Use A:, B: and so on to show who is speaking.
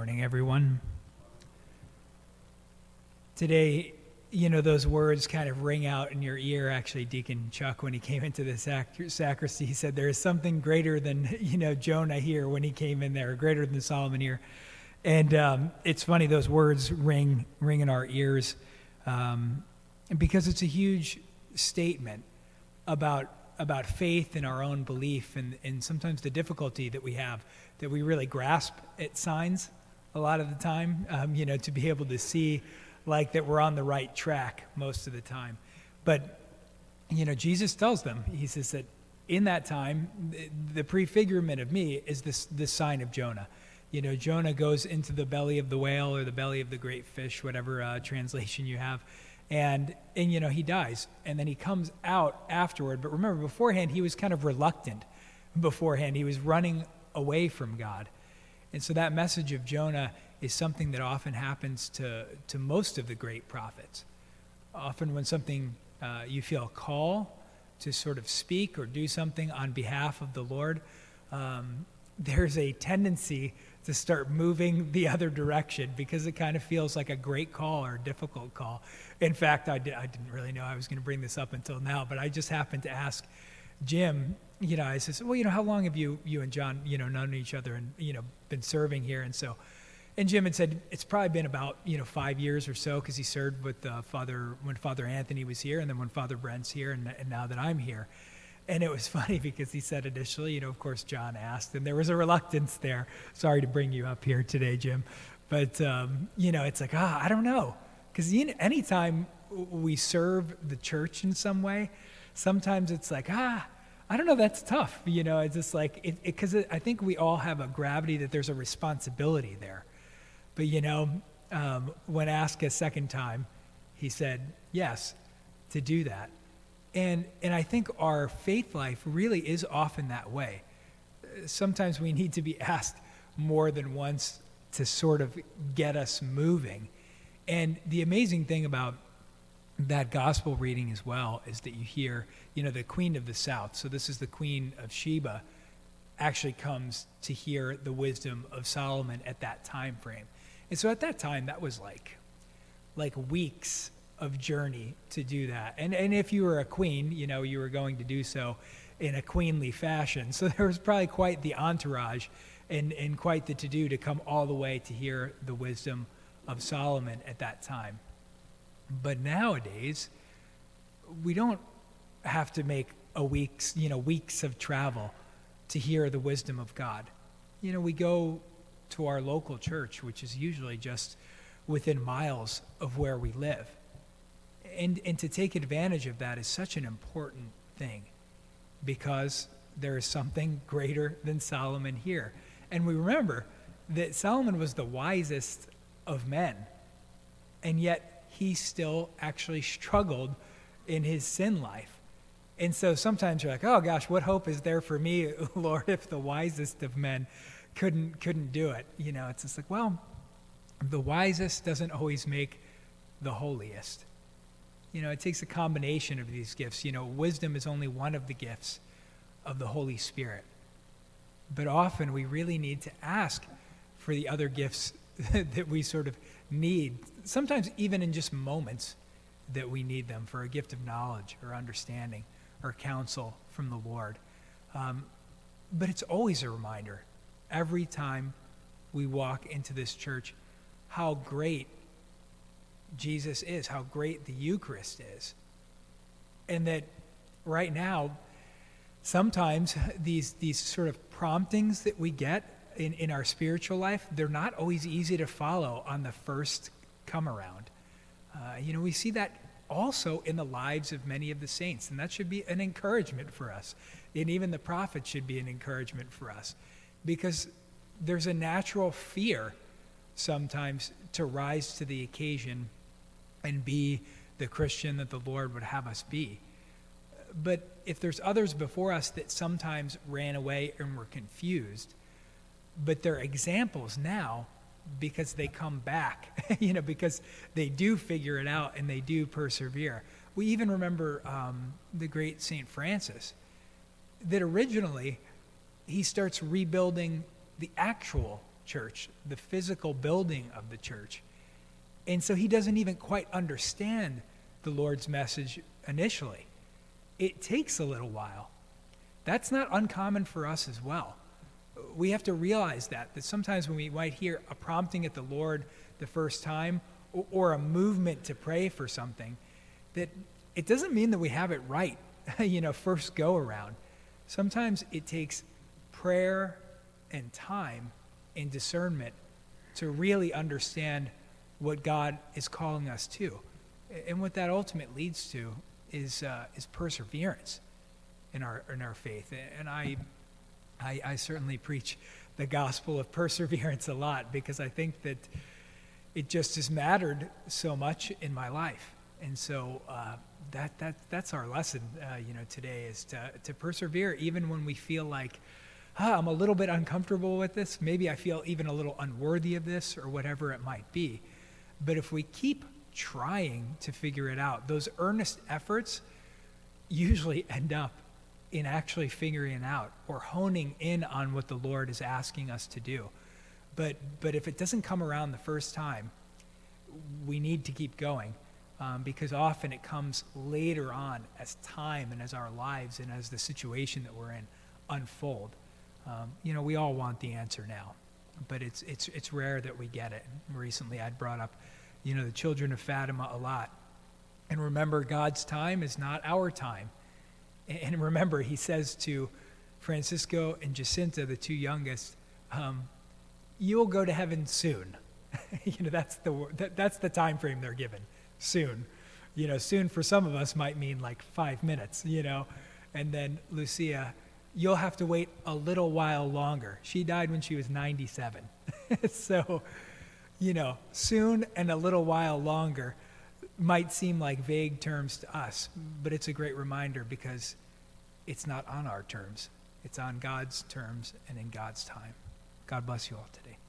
A: morning, everyone. Today, you know, those words kind of ring out in your ear. Actually, Deacon Chuck, when he came into the sac- sacristy, he said, There is something greater than, you know, Jonah here when he came in there, greater than Solomon here. And um, it's funny, those words ring, ring in our ears um, because it's a huge statement about, about faith and our own belief and, and sometimes the difficulty that we have that we really grasp at signs a lot of the time, um, you know, to be able to see like that we're on the right track most of the time. But, you know, Jesus tells them, he says that in that time, the prefigurement of me is this, this sign of Jonah. You know, Jonah goes into the belly of the whale or the belly of the great fish, whatever uh, translation you have, and, and, you know, he dies. And then he comes out afterward. But remember, beforehand, he was kind of reluctant beforehand. He was running away from God. And so that message of Jonah is something that often happens to, to most of the great prophets. Often, when something uh, you feel a call to sort of speak or do something on behalf of the Lord, um, there's a tendency to start moving the other direction because it kind of feels like a great call or a difficult call. In fact, I, I didn't really know I was going to bring this up until now, but I just happened to ask Jim, you know, I says, well, you know, how long have you, you and John, you know, known each other and, you know, been serving here? And so, and Jim had said it's probably been about, you know, five years or so because he served with uh, Father, when Father Anthony was here and then when Father Brent's here and, and now that I'm here. And it was funny because he said initially, you know, of course, John asked, and there was a reluctance there. Sorry to bring you up here today, Jim. But, um, you know, it's like, ah, I don't know. Because anytime we serve the church in some way, sometimes it's like, ah, I don't know, that's tough. You know, it's just like, because I think we all have a gravity that there's a responsibility there. But, you know, um, when asked a second time, he said yes to do that. And, and I think our faith life really is often that way. Sometimes we need to be asked more than once to sort of get us moving. And the amazing thing about that gospel reading as well is that you hear, you know, the queen of the south. So this is the queen of Sheba actually comes to hear the wisdom of Solomon at that time frame. And so at that time that was like like weeks of journey to do that. And and if you were a queen, you know, you were going to do so in a queenly fashion. So there was probably quite the entourage and, and quite the to do to come all the way to hear the wisdom of Solomon at that time. But nowadays, we don't have to make a week's, you know, weeks of travel to hear the wisdom of God. You know, we go to our local church, which is usually just within miles of where we live. And, and to take advantage of that is such an important thing because there is something greater than Solomon here. And we remember that Solomon was the wisest of men. And yet he still actually struggled in his sin life. And so sometimes you're like, oh gosh, what hope is there for me, Lord, if the wisest of men couldn't couldn't do it? You know, it's just like, well, the wisest doesn't always make the holiest. You know, it takes a combination of these gifts. You know, wisdom is only one of the gifts of the Holy Spirit. But often we really need to ask for the other gifts that we sort of need, sometimes even in just moments that we need them for a gift of knowledge or understanding or counsel from the Lord. Um, but it's always a reminder every time we walk into this church how great Jesus is, how great the Eucharist is. And that right now, sometimes these, these sort of promptings that we get in, in our spiritual life, they're not always easy to follow on the first come around. Uh, you know, we see that also in the lives of many of the saints, and that should be an encouragement for us. And even the prophets should be an encouragement for us because there's a natural fear sometimes to rise to the occasion and be the Christian that the Lord would have us be. But if there's others before us that sometimes ran away and were confused, but they're examples now because they come back, you know, because they do figure it out and they do persevere. We even remember um, the great St. Francis, that originally he starts rebuilding the actual church, the physical building of the church. And so he doesn't even quite understand the Lord's message initially. It takes a little while. That's not uncommon for us as well. We have to realize that, that sometimes when we might hear a prompting at the Lord the first time or, or a movement to pray for something, that it doesn't mean that we have it right, you know, first go around. Sometimes it takes prayer and time and discernment to really understand what God is calling us to. And what that ultimately leads to is, uh, is perseverance in our, in our faith. And I, I, I certainly preach the gospel of perseverance a lot because I think that it just has mattered so much in my life. And so uh, that, that, that's our lesson, uh, you know, today is to, to persevere even when we feel like, ah, I'm a little bit uncomfortable with this. Maybe I feel even a little unworthy of this or whatever it might be. But if we keep trying to figure it out, those earnest efforts usually end up in actually figuring it out or honing in on what the Lord is asking us to do. But, but if it doesn't come around the first time, we need to keep going um, because often it comes later on as time and as our lives and as the situation that we're in unfold. Um, you know, we all want the answer now, but it's, it's, it's rare that we get it. Recently, I'd brought up, you know, the children of Fatima a lot. And remember, God's time is not our time. And remember, he says to Francisco and Jacinta, the two youngest, um, you'll go to heaven soon. you know, that's the, that, that's the time frame they're given, soon. You know, soon for some of us might mean like five minutes, you know. And then Lucia, you'll have to wait a little while longer. She died when she was 97. so, you know, soon and a little while longer might seem like vague terms to us, but it's a great reminder because it's not on our terms. It's on God's terms and in God's time. God bless you all today.